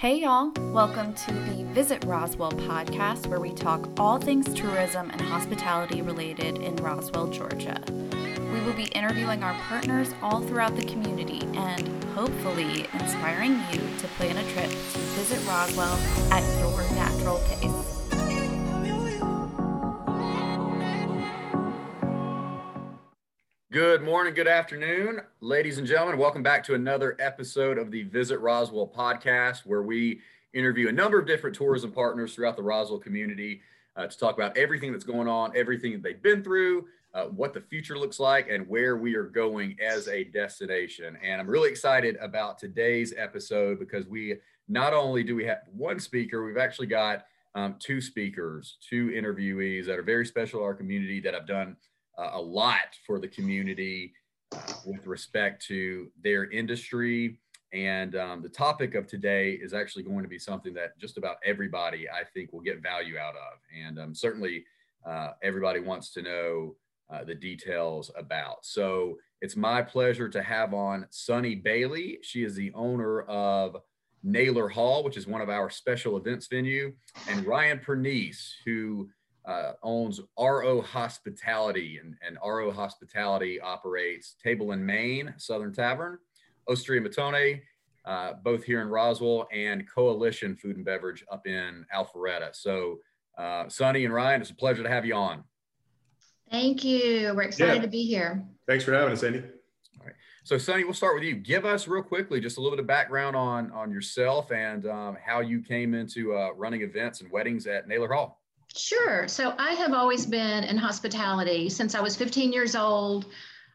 Hey, y'all. Welcome to the Visit Roswell podcast, where we talk all things tourism and hospitality related in Roswell, Georgia. We will be interviewing our partners all throughout the community and hopefully inspiring you to plan a trip to visit Roswell at your natural pace. Good morning, good afternoon, ladies and gentlemen. Welcome back to another episode of the Visit Roswell podcast, where we interview a number of different tourism partners throughout the Roswell community uh, to talk about everything that's going on, everything that they've been through, uh, what the future looks like, and where we are going as a destination. And I'm really excited about today's episode because we not only do we have one speaker, we've actually got um, two speakers, two interviewees that are very special to our community that have done uh, a lot for the community uh, with respect to their industry. And um, the topic of today is actually going to be something that just about everybody, I think, will get value out of. And um, certainly uh, everybody wants to know uh, the details about. So it's my pleasure to have on Sunny Bailey. She is the owner of Naylor Hall, which is one of our special events venue, and Ryan Pernice, who uh, owns RO Hospitality, and, and RO Hospitality operates Table and Main, Southern Tavern, Osteria Mattone, uh, both here in Roswell, and Coalition Food and Beverage up in Alpharetta. So, uh, Sunny and Ryan, it's a pleasure to have you on. Thank you. We're excited yeah. to be here. Thanks for having us, Andy. All right. So, Sunny, we'll start with you. Give us real quickly just a little bit of background on on yourself and um, how you came into uh, running events and weddings at Naylor Hall. Sure. So I have always been in hospitality since I was 15 years old.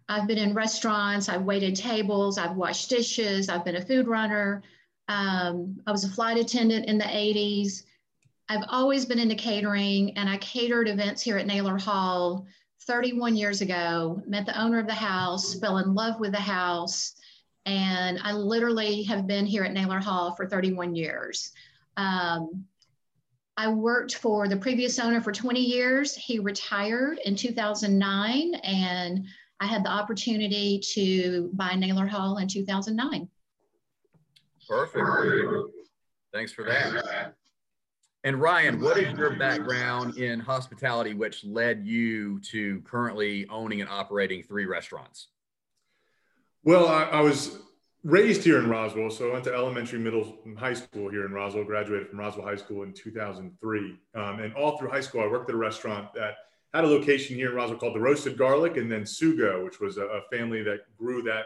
I've been in restaurants, I've waited tables, I've washed dishes, I've been a food runner. Um, I was a flight attendant in the 80s. I've always been into catering, and I catered events here at Naylor Hall 31 years ago. Met the owner of the house, fell in love with the house, and I literally have been here at Naylor Hall for 31 years. Um, I worked for the previous owner for 20 years. He retired in 2009, and I had the opportunity to buy Naylor Hall in 2009. Perfect. Thanks for that. And Ryan, what is your background in hospitality, which led you to currently owning and operating three restaurants? Well, I, I was raised here in Roswell. So I went to elementary, middle, high school here in Roswell. Graduated from Roswell High School in 2003. Um, and all through high school, I worked at a restaurant that had a location here in Roswell called the Roasted Garlic, and then Sugo, which was a, a family that grew that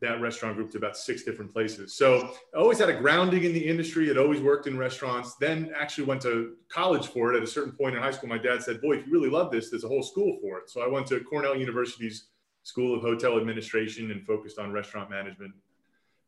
that restaurant group to about six different places. So I always had a grounding in the industry. Had always worked in restaurants. Then actually went to college for it. At a certain point in high school, my dad said, "Boy, if you really love this, there's a whole school for it." So I went to Cornell University's School of Hotel Administration and focused on restaurant management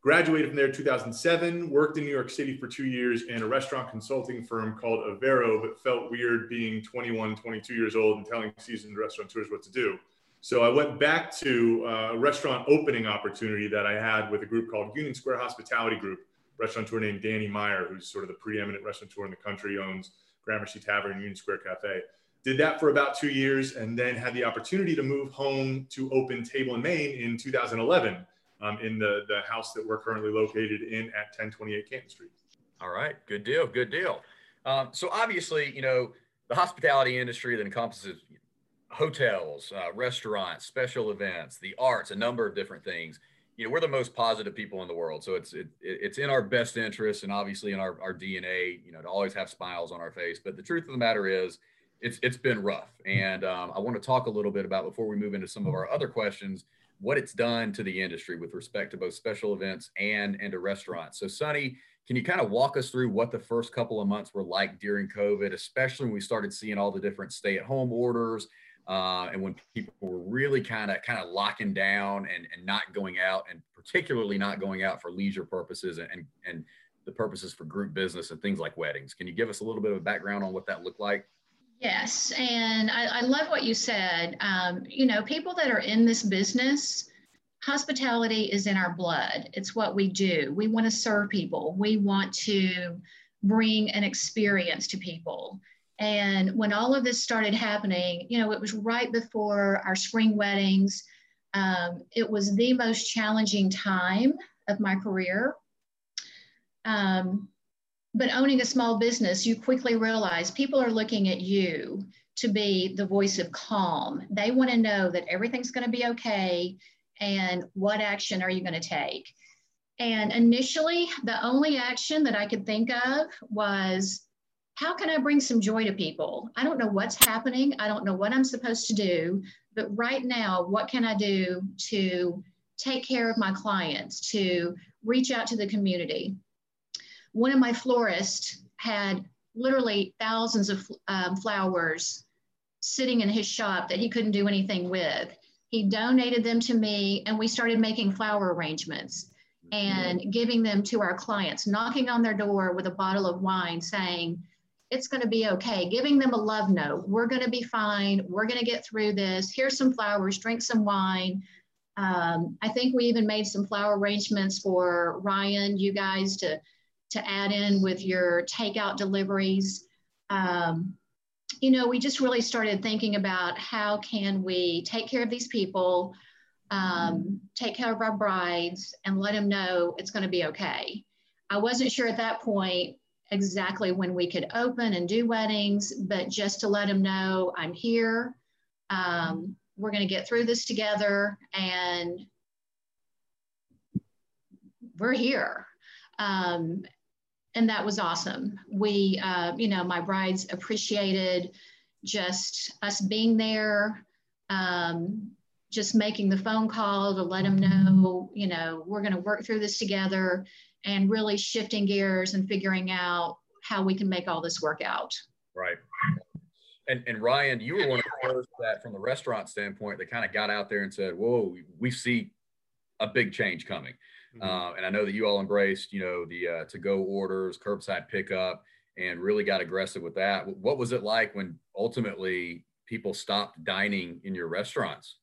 Graduated from there in 2007, worked in New York City for two years in a restaurant consulting firm called Avero, but felt weird being 21, 22 years old and telling seasoned restaurateurs what to do. So I went back to uh, a restaurant opening opportunity that I had with a group called Union Square Hospitality Group, Restaurant restaurateur named Danny Meyer, who's sort of the preeminent restaurateur in the country, owns Gramercy Tavern, Union Square Cafe. Did that for about two years and then had the opportunity to move home to open Table and Main in 2011 um, in the, the house that we're currently located in at 1028 Canton Street. All right, good deal, good deal. Um, so obviously, you know, the hospitality industry that encompasses hotels, uh, restaurants, special events, the arts, a number of different things. You know, we're the most positive people in the world, so it's it, it's in our best interest and obviously in our, our DNA, you know, to always have smiles on our face. But the truth of the matter is, it's it's been rough, and um, I want to talk a little bit about before we move into some of our other questions what it's done to the industry with respect to both special events and and to restaurants. So, Sunny, can you kind of walk us through what the first couple of months were like during COVID, especially when we started seeing all the different stay-at-home orders, uh, and when people were really kind of kind of locking down and, and not going out, and particularly not going out for leisure purposes and and the purposes for group business and things like weddings. Can you give us a little bit of a background on what that looked like? Yes, and I, I love what you said. Um, you know, people that are in this business, hospitality is in our blood. It's what we do. We want to serve people. We want to bring an experience to people. And when all of this started happening, you know, it was right before our spring weddings. Um, it was the most challenging time of my career. Um, but owning a small business, you quickly realize people are looking at you to be the voice of calm. They want to know that everything's going to be okay and what action are you going to take. And initially, the only action that I could think of was how can I bring some joy to people? I don't know what's happening. I don't know what I'm supposed to do. But right now, what can I do to take care of my clients, to reach out to the community? One of my florists had literally thousands of um, flowers sitting in his shop that he couldn't do anything with. He donated them to me, and we started making flower arrangements and giving them to our clients, knocking on their door with a bottle of wine saying, it's going to be okay. Giving them a love note. We're going to be fine. We're going to get through this. Here's some flowers, drink some wine. Um, I think we even made some flower arrangements for Ryan, you guys to, to add in with your takeout deliveries. Um, you know, we just really started thinking about how can we take care of these people, um, take care of our brides, and let them know it's going to be okay. I wasn't sure at that point exactly when we could open and do weddings, but just to let them know I'm here. Um, we're going to get through this together and we're here. Um, and that was awesome. We, uh, you know, my brides appreciated just us being there, um, just making the phone call to let them know, you know, we're going to work through this together and really shifting gears and figuring out how we can make all this work out. Right. And, and Ryan, you were one of the first that, from the restaurant standpoint, that kind of got out there and said, "Whoa, we see a big change coming." Mm-hmm. Uh, and I know that you all embraced, you know, the uh, to-go orders, curbside pickup, and really got aggressive with that. What was it like when ultimately people stopped dining in your restaurants?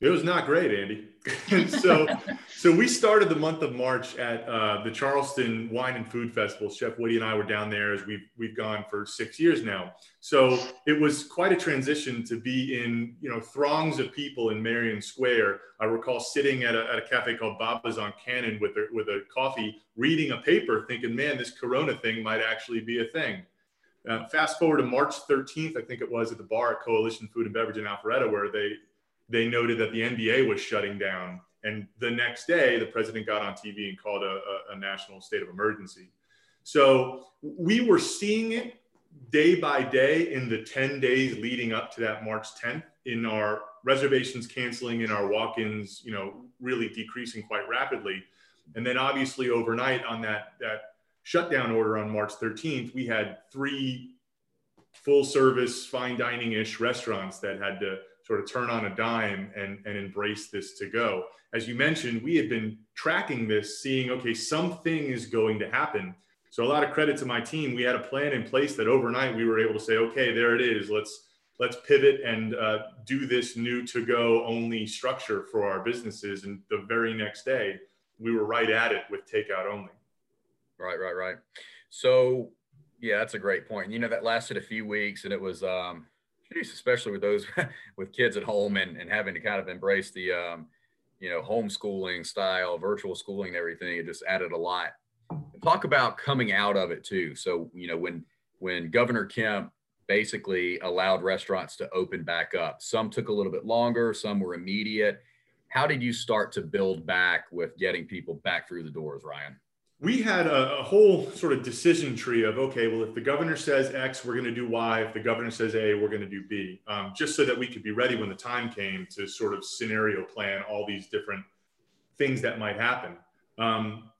It was not great, Andy. so, so we started the month of March at uh, the Charleston Wine and Food Festival. Chef Woody and I were down there as we've we've gone for six years now. So it was quite a transition to be in you know throngs of people in Marion Square. I recall sitting at a, at a cafe called Baba's on Cannon with a, with a coffee, reading a paper, thinking, man, this Corona thing might actually be a thing. Uh, fast forward to March 13th, I think it was at the bar at Coalition Food and Beverage in Alpharetta, where they they noted that the NBA was shutting down. And the next day, the president got on TV and called a, a, a national state of emergency. So we were seeing it day by day in the 10 days leading up to that March 10th in our reservations canceling in our walk-ins, you know, really decreasing quite rapidly. And then obviously overnight on that, that shutdown order on March 13th, we had three full service fine dining ish restaurants that had to sort of turn on a dime and, and embrace this to go. As you mentioned, we had been tracking this, seeing, okay, something is going to happen. So a lot of credit to my team. We had a plan in place that overnight we were able to say, okay, there it is. Let's let's pivot and uh, do this new to go only structure for our businesses. And the very next day, we were right at it with takeout only. Right, right, right. So yeah, that's a great point. You know, that lasted a few weeks and it was um especially with those with kids at home and, and having to kind of embrace the um, you know homeschooling style, virtual schooling, and everything. It just added a lot. Talk about coming out of it too. So you know when when Governor Kemp basically allowed restaurants to open back up, some took a little bit longer, some were immediate. How did you start to build back with getting people back through the doors, Ryan? We had a, a, whole sort of decision tree of okay well if the governor says x we're going to do y. If the governor says a we're going to do b. Um, just so that we could be ready when the time came to sort of scenario plan all these different things that might happen. Um,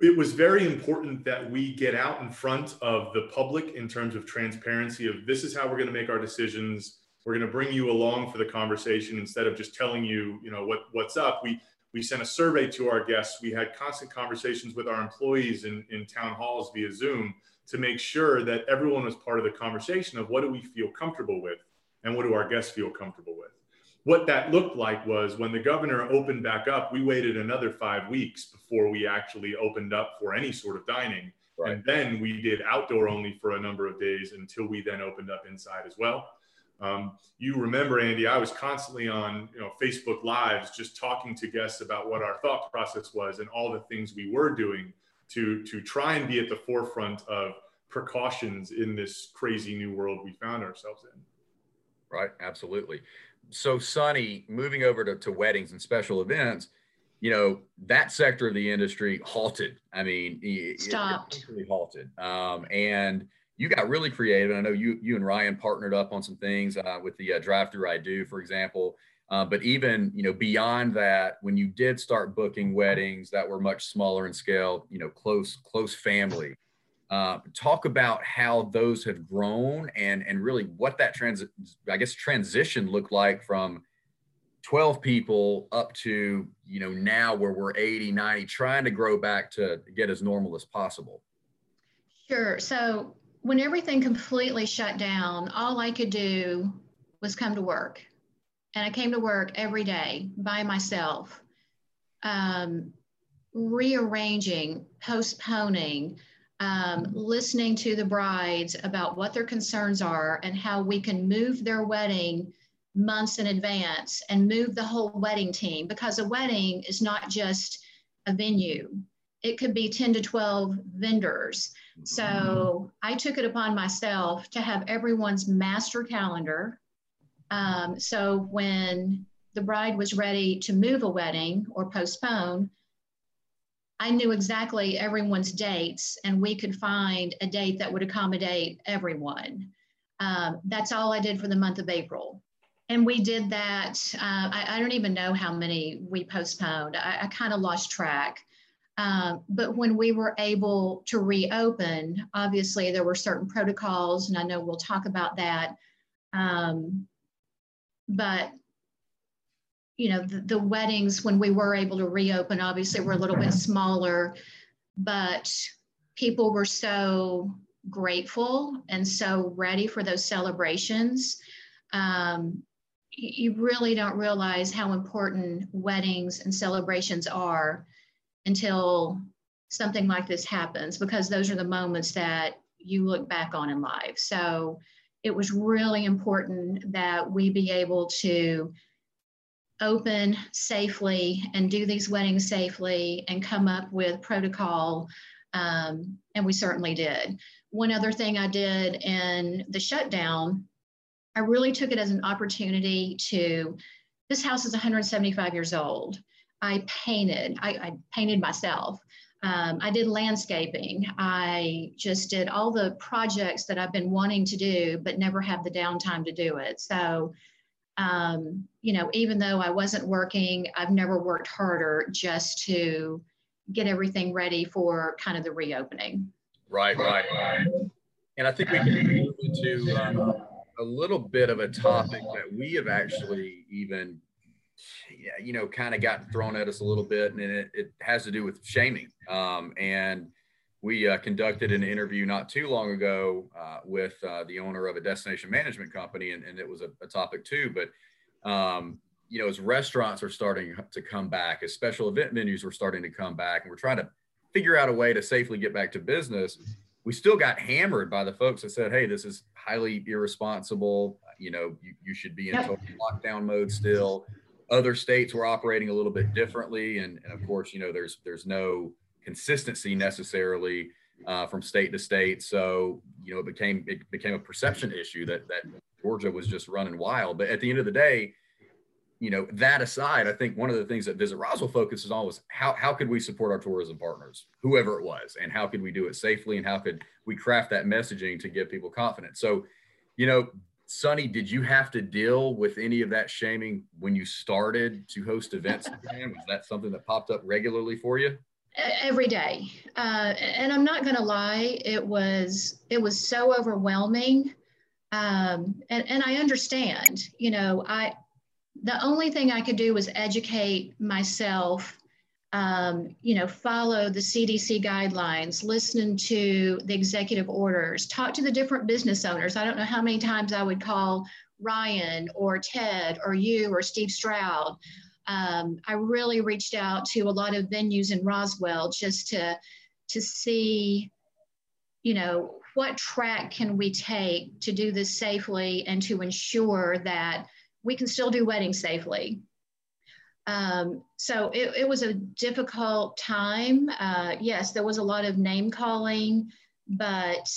it was very important that we get out in front of the public in terms of transparency of this is how we're going to make our decisions. We're going to bring you along for the conversation instead of just telling you you know what what's up. We we sent a survey to our guests. We had constant conversations with our employees in, in town halls via Zoom to make sure that everyone was part of the conversation of what do we feel comfortable with and what do our guests feel comfortable with. What that looked like was when the governor opened back up, we waited another five weeks before we actually opened up for any sort of dining. Right. And then we did outdoor only for a number of days until we then opened up inside as well. Um, you remember, Andy, I was constantly on you know, Facebook Lives just talking to guests about what our thought process was and all the things we were doing to to try and be at the forefront of precautions in this crazy new world we found ourselves in. Right, absolutely. So, Sunny, moving over to, to weddings and special events, you know that sector of the industry halted. I mean, stopped. It, halted. Um, and you got really creative. And I know you you and Ryan partnered up on some things uh, with the uh, drive through I do, for example. Uh, but even you know beyond that, when you did start booking weddings that were much smaller in scale, you know, close close family, uh, talk about how those have grown and and really what that trans I guess transition looked like from 12 people up to you know now where we're 80 90 trying to grow back to get as normal as possible sure so when everything completely shut down all i could do was come to work and I came to work every day by myself, um, rearranging, postponing, um, listening to the brides about what their concerns are and how we can move their wedding months in advance and move the whole wedding team because a wedding is not just a venue. It could be 10 to 12 vendors. So I took it upon myself to have everyone's master calendar um, so when the bride was ready to move a wedding or postpone, I knew exactly everyone's dates and we could find a date that would accommodate everyone. Um, that's all I did for the month of April. And we did that. Uh, I, I, don't even know how many we postponed. I, I kind of lost track. Um, but when we were able to reopen, obviously there were certain protocols, and I know we'll talk about that. Um, but you know the, the, weddings when we were able to reopen obviously were a little bit smaller but people were so grateful and so ready for those celebrations um, you really don't realize how important weddings and celebrations are until something like this happens because those are the moments that you look back on in life so it was really important that we be able to open safely and do these weddings safely and come up with protocol. Um, and we certainly did. One other thing I did in the shutdown, I really took it as an opportunity to. This house is 175 years old. I painted, I, I painted myself. Um, I did landscaping. I just did all the projects that I've been wanting to do, but never have the downtime to do it. So, um, you know, even though I wasn't working, I've never worked harder just to get everything ready for kind of the reopening. Right, right, right. And I think we can move into um, a little bit of a topic that we have actually even you know, kind of got thrown at us a little bit, and it, it has to do with shaming. Um, and we uh, conducted an interview not too long ago uh, with uh, the owner of a destination management company, and, and it was a, a topic too. But um, you know, as restaurants are starting to come back, as special event venues were starting to come back, and we're trying to figure out a way to safely get back to business, we still got hammered by the folks that said, "Hey, this is highly irresponsible. You know, you, you should be in yep. total lockdown mode still." Other states were operating a little bit differently. And, and of course you know there's there's no consistency necessarily uh, from state to state. So you know it became it became a perception issue that that georgia was just running wild. But at the end of the day you know that aside i think one of the things that visit roswell focuses on was how, how could we support our tourism partners whoever it was and how could we do it safely and how could we craft that messaging to give people confidence? So you know Sunny, did you have to deal with any of that shaming when you started to host events again? Was that something that popped up regularly for you? Every day, uh, and I'm not going to lie, it was it was so overwhelming, um, and and I understand. You know, I the only thing I could do was educate myself um, you know, follow the CDC guidelines, listen to the executive orders, talk to the different business owners. I don't know how many times I would call Ryan or Ted or you or Steve Stroud. Um, I really reached out to a lot of venues in Roswell just to to see, you know, what track can we take to do this safely and to ensure that we can still do weddings safely Um, so it, it, was a difficult time. Uh, yes, there was a lot of name calling, but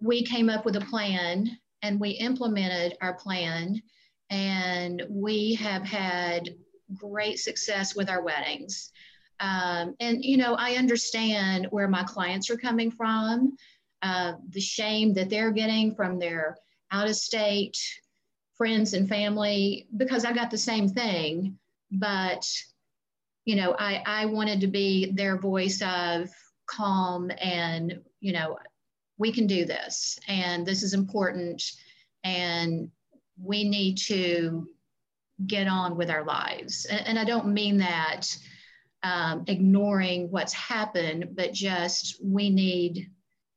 we came up with a plan and we implemented our plan and we have had great success with our weddings. Um, and, you know, I understand where my clients are coming from, uh, the shame that they're getting from their out of state friends and family, because I got the same thing. But, you know, I, I wanted to be their voice of calm and, you know, we can do this and this is important and we need to get on with our lives. And, and I don't mean that um, ignoring what's happened, but just we need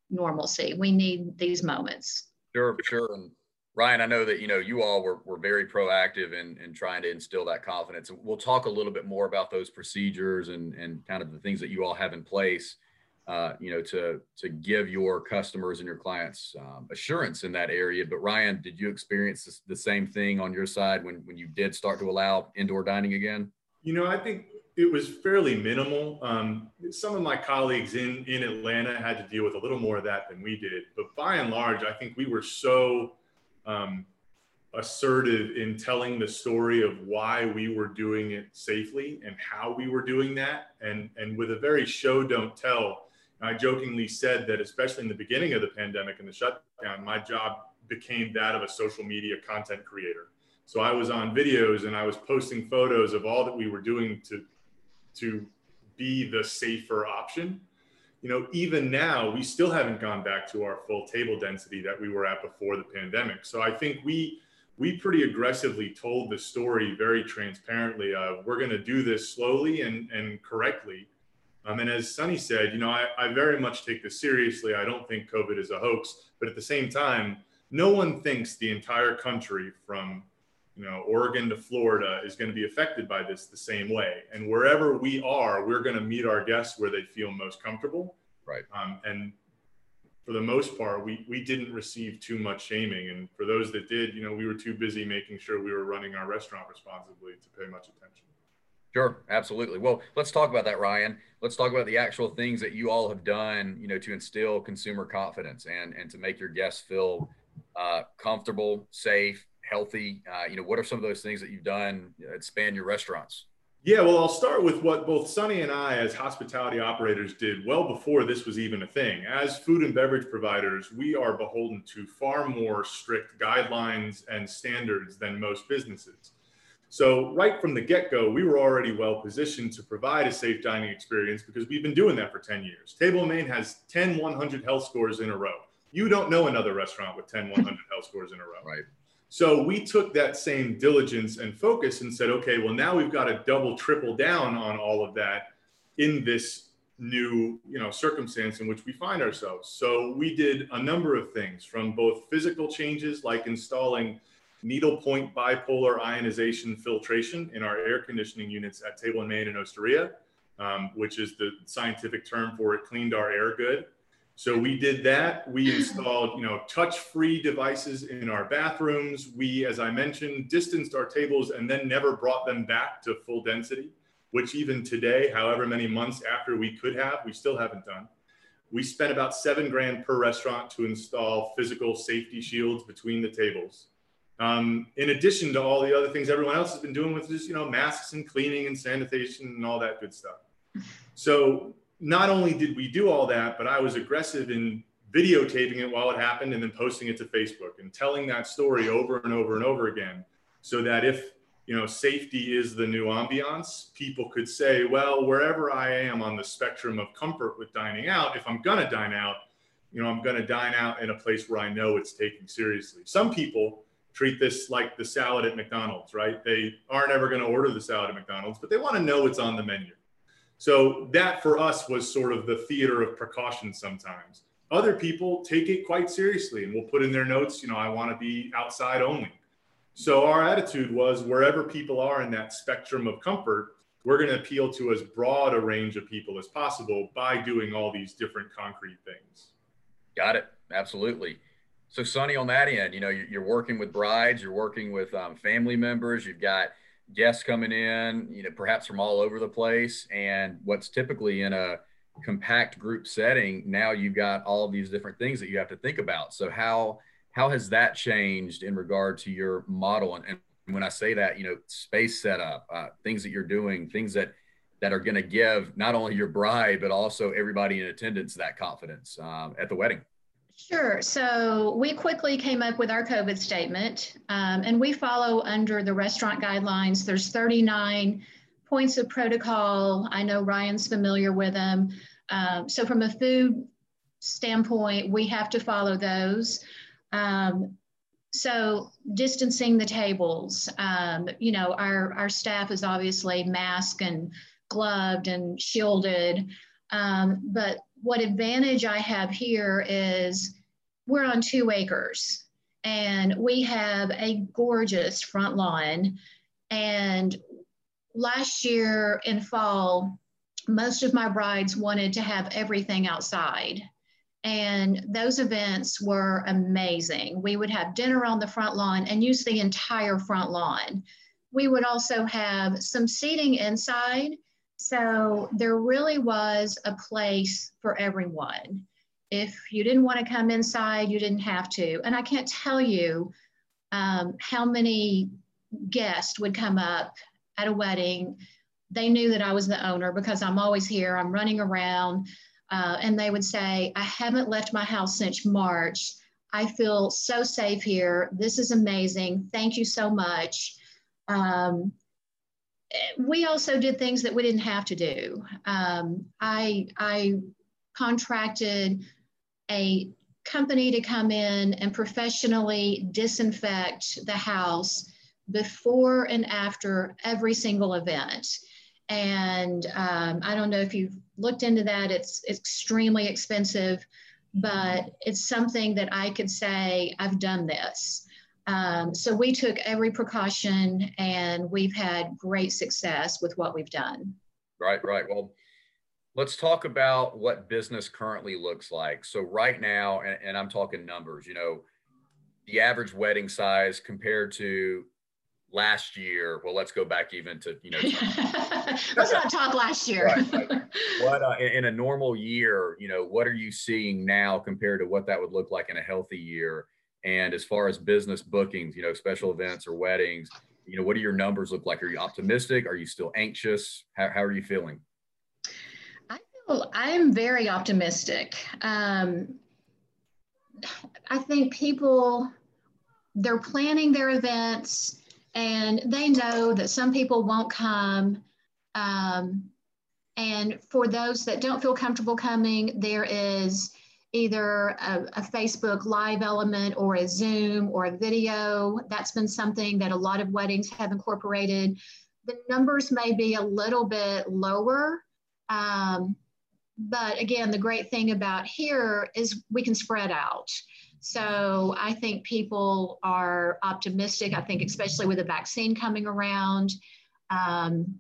normalcy. We need these moments. Sure, sure. And Ryan, I know that you know you all were, were very proactive in, in trying to instill that confidence. We'll talk a little bit more about those procedures and, and kind of the things that you all have in place uh, you know, to to give your customers and your clients um, assurance in that area. But Ryan, did you experience this, the same thing on your side when when you did start to allow indoor dining again? You know, I think it was fairly minimal. Um, some of my colleagues in in Atlanta had to deal with a little more of that than we did, but by and large, I think we were so um, assertive in telling the story of why we were doing it safely and how we were doing that, and and with a very show don't tell I jokingly said that, especially in the beginning of the pandemic and the shutdown, my job became that of a social media content creator. So I was on videos and I was posting photos of all that we were doing to, to be the safer option. You know, even now, we still haven't gone back to our full table density that we were at before the pandemic. So I think we we pretty aggressively told the story very transparently. Uh, we're going to do this slowly and, and correctly um, and as Sunny said, you know, I, I very much take this seriously. I don't think COVID is a hoax, but at the same time, no one thinks the entire country from you know Oregon to Florida is going to be affected by this the same way. And wherever we are, we're going to meet our guests where they feel most comfortable. Right. Um, and for the most part, we we didn't receive too much shaming. And for those that did, you know, we were too busy making sure we were running our restaurant responsibly to pay much attention. Sure, absolutely. Well, let's talk about that, Ryan. Let's talk about the actual things that you all have done, you know, to instill consumer confidence and and to make your guests feel uh, comfortable, safe, healthy. Uh, you know, what are some of those things that you've done that span your restaurants? Yeah, well, I'll start with what both Sunny and I, as hospitality operators, did well before this was even a thing. As food and beverage providers, we are beholden to far more strict guidelines and standards than most businesses. So right from the get-go, we were already well positioned to provide a safe dining experience because we've been doing that for 10 years. Table Main has 10 100 health scores in a row. You don't know another restaurant with 10 100 health scores in a row. Right. So we took that same diligence and focus and said, okay, well now we've got to double, triple down on all of that in this new, you know, circumstance in which we find ourselves. So we did a number of things from both physical changes like installing needlepoint bipolar ionization filtration in our air conditioning units at Table and Main in Osteria, um, which is the scientific term for it cleaned our air good. So we did that. We installed, you know, touch-free devices in our bathrooms. We, as I mentioned, distanced our tables and then never brought them back to full density, which even today, however many months after we could have, we still haven't done. We spent about seven grand per restaurant to install physical safety shields between the tables. Um, in addition to all the other things everyone else has been doing with just, you know, masks and cleaning and sanitation and all that good stuff. So not only did we do all that, but I was aggressive in videotaping it while it happened and then posting it to Facebook and telling that story over and over and over again so that if you know safety is the new ambiance people could say well wherever i am on the spectrum of comfort with dining out if i'm going to dine out you know i'm going to dine out in a place where i know it's taken seriously some people treat this like the salad at McDonald's, right? They aren't ever going to order the salad at McDonald's, but they want to know it's on the menu. So that for us was sort of the theater of precaution sometimes. Other people take it quite seriously and will put in their notes, you know, I want to be outside only. So our attitude was wherever people are in that spectrum of comfort, we're going to appeal to as broad a range of people as possible by doing all these different concrete things. Got it. Absolutely. So, Sunny, on that end, you know, you're working with brides, you're working with um, family members, you've got guests coming in, you know, perhaps from all over the place. And what's typically in a compact group setting, now you've got all these different things that you have to think about. So how how has that changed in regard to your model? And, and when I say that, you know, space setup, uh, things that you're doing, things that that are going to give not only your bride but also everybody in attendance that confidence um, at the wedding. Sure. So we quickly came up with our COVID statement, um, and we follow under the restaurant guidelines. There's 39 points of protocol. I know Ryan's familiar with them. Um, so from a food standpoint, we have to follow those. Um, so distancing the tables, um, you know, our, our staff is obviously masked and gloved and shielded. Um, but what advantage I have here is we're on two acres and we have a gorgeous front lawn. And last year in fall, most of my brides wanted to have everything outside. And those events were amazing. We would have dinner on the front lawn and use the entire front lawn. We would also have some seating inside. So there really was a place for everyone. If you didn't want to come inside, you didn't have to. And I can't tell you um, how many guests would come up at a wedding. They knew that I was the owner because I'm always here, I'm running around. Uh, and they would say, I haven't left my house since March. I feel so safe here. This is amazing. Thank you so much. Um, we also did things that we didn't have to do. Um, I, I contracted a company to come in and professionally disinfect the house before and after every single event. And um, I don't know if you've looked into that, it's, it's extremely expensive, but it's something that I could say, I've done this. Um, so we took every precaution and we've had great success with what we've done. Right, right. Well, let's talk about what business currently looks like. So, right now, and, and I'm talking numbers, you know, the average wedding size compared to last year well let's go back even to you know let's not talk last year right, right. what uh, in, in, a normal year you know what are you seeing now compared to what that would look like in a healthy year and as far as business bookings you know special events or weddings you know what do your numbers look like? Are you optimistic? Are you still anxious? How, how are you feeling? I feel i'm very optimistic. Um, i think people they're planning their events and they know that some people won't come. Um, and for those that don't feel comfortable coming, there is either a, a, Facebook live element or a Zoom or a video. That's been something that a lot of weddings have incorporated. The numbers may be a little bit lower. Um, but again, the great thing about here is we can spread out. So I think people are optimistic. I think, especially with the vaccine coming around, um,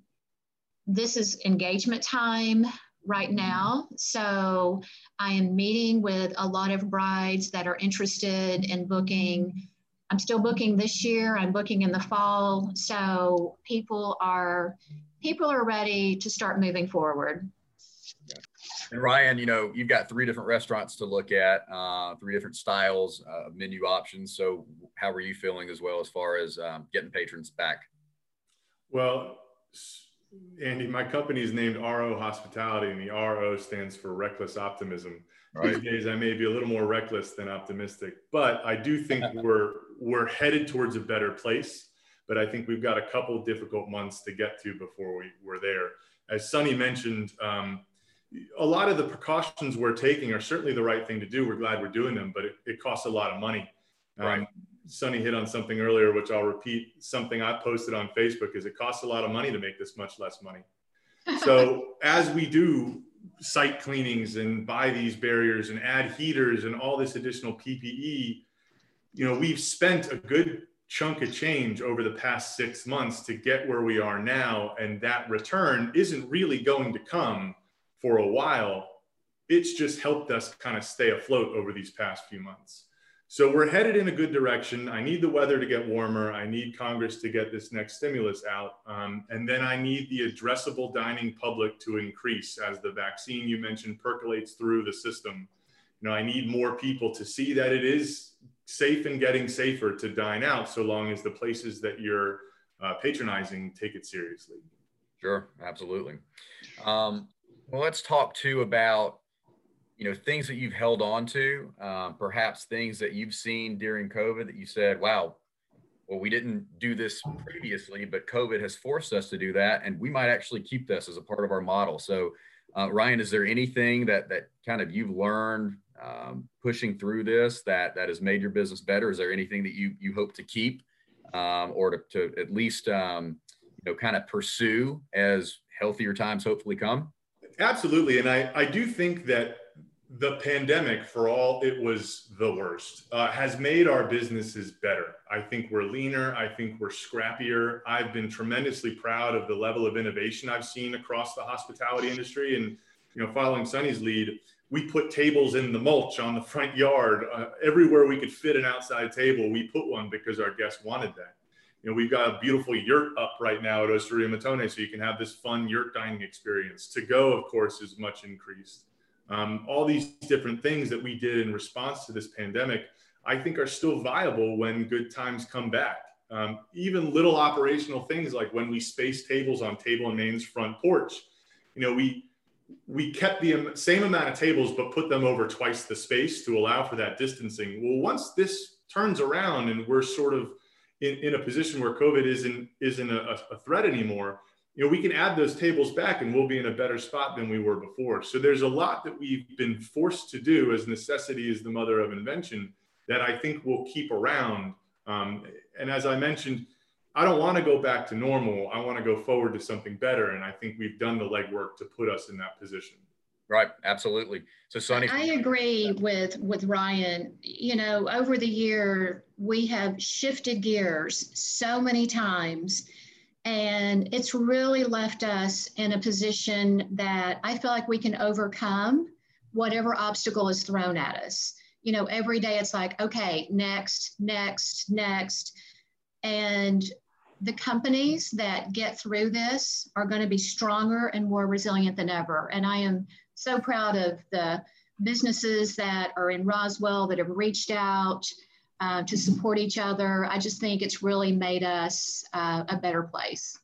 this is engagement time right now. So I am meeting with a lot of brides that are interested in booking. I'm still booking this year. I'm booking in the fall. So people are people are ready to start moving forward. And Ryan, you know, you've got three different restaurants to look at, uh, three different styles, uh, menu options. So, how are you feeling as well as far as um, getting patrons back? Well, Andy, my company is named RO Hospitality, and the RO stands for Reckless Optimism. Right. These days, I may be a little more reckless than optimistic, but I do think we're we're headed towards a better place. But I think we've got a couple difficult months to get to before we, we're there. As Sunny mentioned, um, a lot of the precautions we're taking are certainly the right thing to do. We're glad we're doing them, but it, it costs a lot of money. Um, right. Sunny hit on something earlier, which I'll repeat. Something I posted on Facebook is it costs a lot of money to make this much less money. So as we do site cleanings and buy these barriers and add heaters and all this additional PPE, you know, we've spent a good chunk of change over the past six months to get where we are now, and that return isn't really going to come for a while, it's just helped us kind of stay afloat over these past few months. So we're headed in a good direction. I need the weather to get warmer. I need Congress to get this next stimulus out. Um, and then I need the addressable dining public to increase as the vaccine you mentioned percolates through the system. You know, I need more people to see that it is safe and getting safer to dine out so long as the places that you're uh, patronizing take it seriously. Sure, absolutely. Um, well, let's talk too about you know things that you've held on to um, perhaps things that you've seen during covid that you said wow well we didn't do this previously but covid has forced us to do that and we might actually keep this as a part of our model. So uh, ryan is there anything that that kind of you've learned um, pushing through this that that has made your business better? Is there anything that you you hope to keep um, or to, to at least um, you know kind of pursue as healthier times hopefully come? Absolutely and i i do think that the pandemic, for all it was the worst, uh, has made our businesses better. I think we're leaner. I think we're scrappier. I've been tremendously proud of the level of innovation I've seen across the hospitality industry. And, you know, following Sunny's lead, we put tables in the mulch on the front yard. Uh, everywhere we could fit an outside table, we put one because our guests wanted that. You know, we've got a beautiful yurt up right now at Osteria Mattone, so you can have this fun yurt dining experience. To go, of course, is much increased. Um, all these different things that we did in response to this pandemic, I think are still viable when good times come back. Um, even little operational things like when we spaced tables on Table and Main's front porch, you know, we we kept the same amount of tables but put them over twice the space to allow for that distancing. Well, once this turns around and we're sort of in, in a position where COVID isn't isn't a, a threat anymore, you know, we can add those tables back and we'll be in a better spot than we were before. So there's a lot that we've been forced to do as necessity is the mother of invention that I think we'll keep around. Um, and as I mentioned, I don't want to go back to normal. I want to go forward to something better. And I think we've done the legwork to put us in that position. Right, absolutely. So Sunny, I agree with with Ryan. You know, over the year we have shifted gears so many times and it's really left us in a position that I feel like we can overcome whatever obstacle is thrown at us. You know, every day it's like, okay, next, next, next. And the companies that get through this are going to be stronger and more resilient than ever. And I am so proud of the businesses that are in Roswell that have reached out uh, to support each other. I just think it's really made us uh, a better place.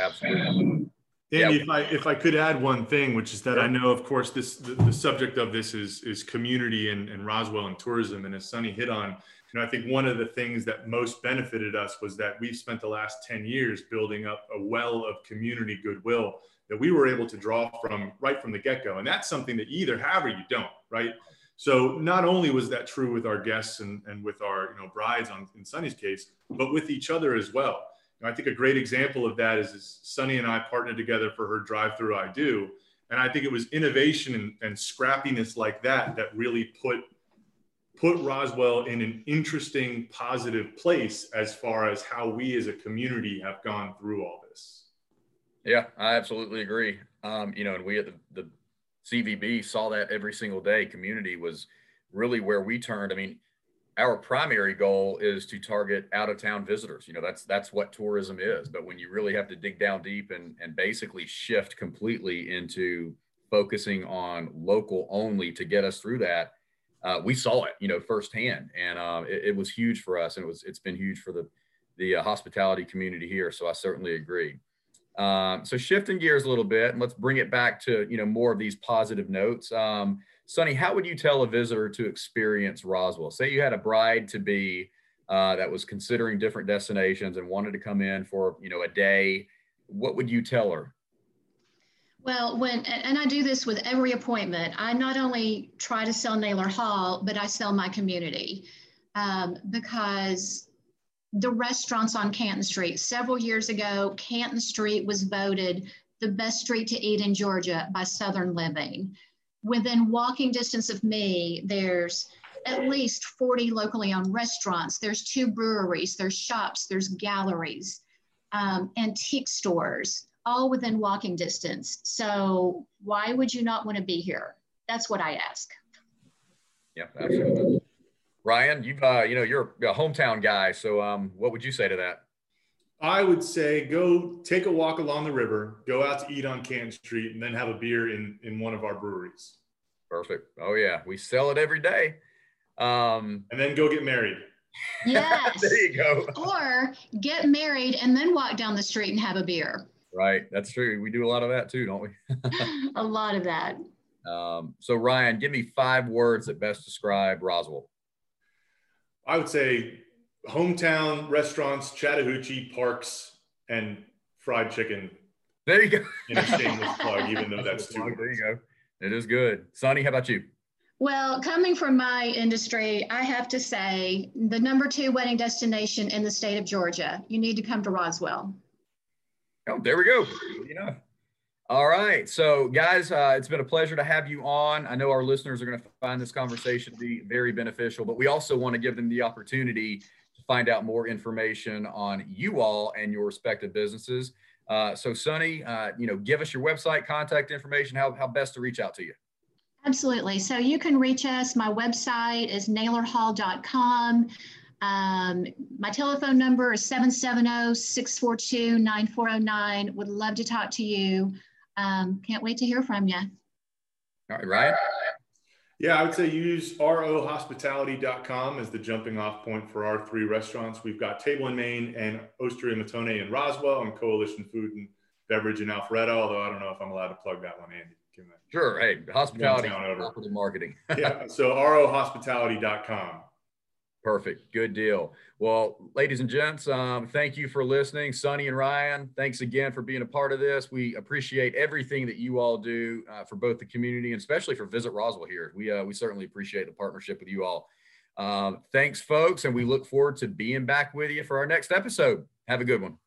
Absolutely. Andy, if I if I could add one thing, which is that I know, of course, this the, the subject of this is is community and, and Roswell and tourism. And as Sunny hit on, you know, I think one of the things that most benefited us was that we've spent the last 10 years building up a well of community goodwill that we were able to draw from right from the get-go. And that's something that you either have or you don't, right? So not only was that true with our guests and, and with our you know brides on in Sunny's case, but with each other as well. I think a great example of that is, is Sonny and I partnered together for her drive through I do. And I think it was innovation and, and scrappiness like that that really put put Roswell in an interesting, positive place as far as how we as a community have gone through all this. Yeah, I absolutely agree. Um, you know, and we at the, the CVB saw that every single day. Community was really where we turned. I mean, our primary goal is to target out of town visitors. You know, that's that's what tourism is. But when you really have to dig down deep and and basically shift completely into focusing on local only to get us through that, uh, we saw it, you know, firsthand, and uh, it, it, was huge for us, and it was it's been huge for the the uh, hospitality community here. So I certainly agree. Um, so shifting gears a little bit, and let's bring it back to you know more of these positive notes. Um, Sunny, how would you tell a visitor to experience Roswell? Say you had a bride to be uh, that was considering different destinations and wanted to come in for you know a day. What would you tell her? Well, when and I do this with every appointment. I not only try to sell Naylor Hall, but I sell my community um, because the restaurants on Canton Street. Several years ago, Canton Street was voted the best street to eat in Georgia by Southern Living. Within walking distance of me, there's at least 40 locally owned restaurants. There's two breweries, there's shops, there's galleries, um, antique stores, all within walking distance. So why would you not want to be here? That's what I ask. Yeah, absolutely. Ryan, you've uh, you know you're a hometown guy, so um, what would you say to that? I would say go take a walk along the river, go out to eat on Canton Street, and then have a beer in in one of our breweries. Perfect. Oh yeah, we sell it every day. Um, and then go get married. Yes. there you go. Or get married and then walk down the street and have a beer. Right. That's true. We do a lot of that too, don't we? a lot of that. Um, so Ryan, give me five words that best describe Roswell. I would say hometown restaurants, Chattahoochee, parks, and fried chicken. There you go. in a shameless plug, even though that's too. There you go. It is good. Sunny, how about you? Well, coming from my industry, I have to say the number two wedding destination in the state of Georgia. You need to come to Roswell. Oh, there we go. You know. All right. So, guys, uh, it's been a pleasure to have you on. I know our listeners are going to find this conversation to be very beneficial, but we also want to give them the opportunity to find out more information on you all and your respective businesses. Uh, so, Sunny, uh, you know, give us your website, contact information, how, how best to reach out to you. Absolutely. So, you can reach us. My website is naylorhall.com. Um, my telephone number is 770 642 9409. Would love to talk to you. Um, can't wait to hear from you. All right, Ryan. Yeah, I would say use rohospitality.com as the jumping off point for our three restaurants. We've got Table and Main and Osteria Mattone in Roswell and Coalition Food and Beverage in Alpharetta, although I don't know if I'm allowed to plug that one, Andy. Sure. Hey, hospitality, marketing. yeah. So rohospitality.com. Perfect. Good deal. Well, ladies and gents, um, thank you for listening. Sunny and Ryan, thanks again for being a part of this. We appreciate everything that you all do uh, for both the community and especially for Visit Roswell here. We, uh, we certainly appreciate the partnership with you all. Um, thanks, folks, and we look forward to being back with you for our next episode. Have a good one.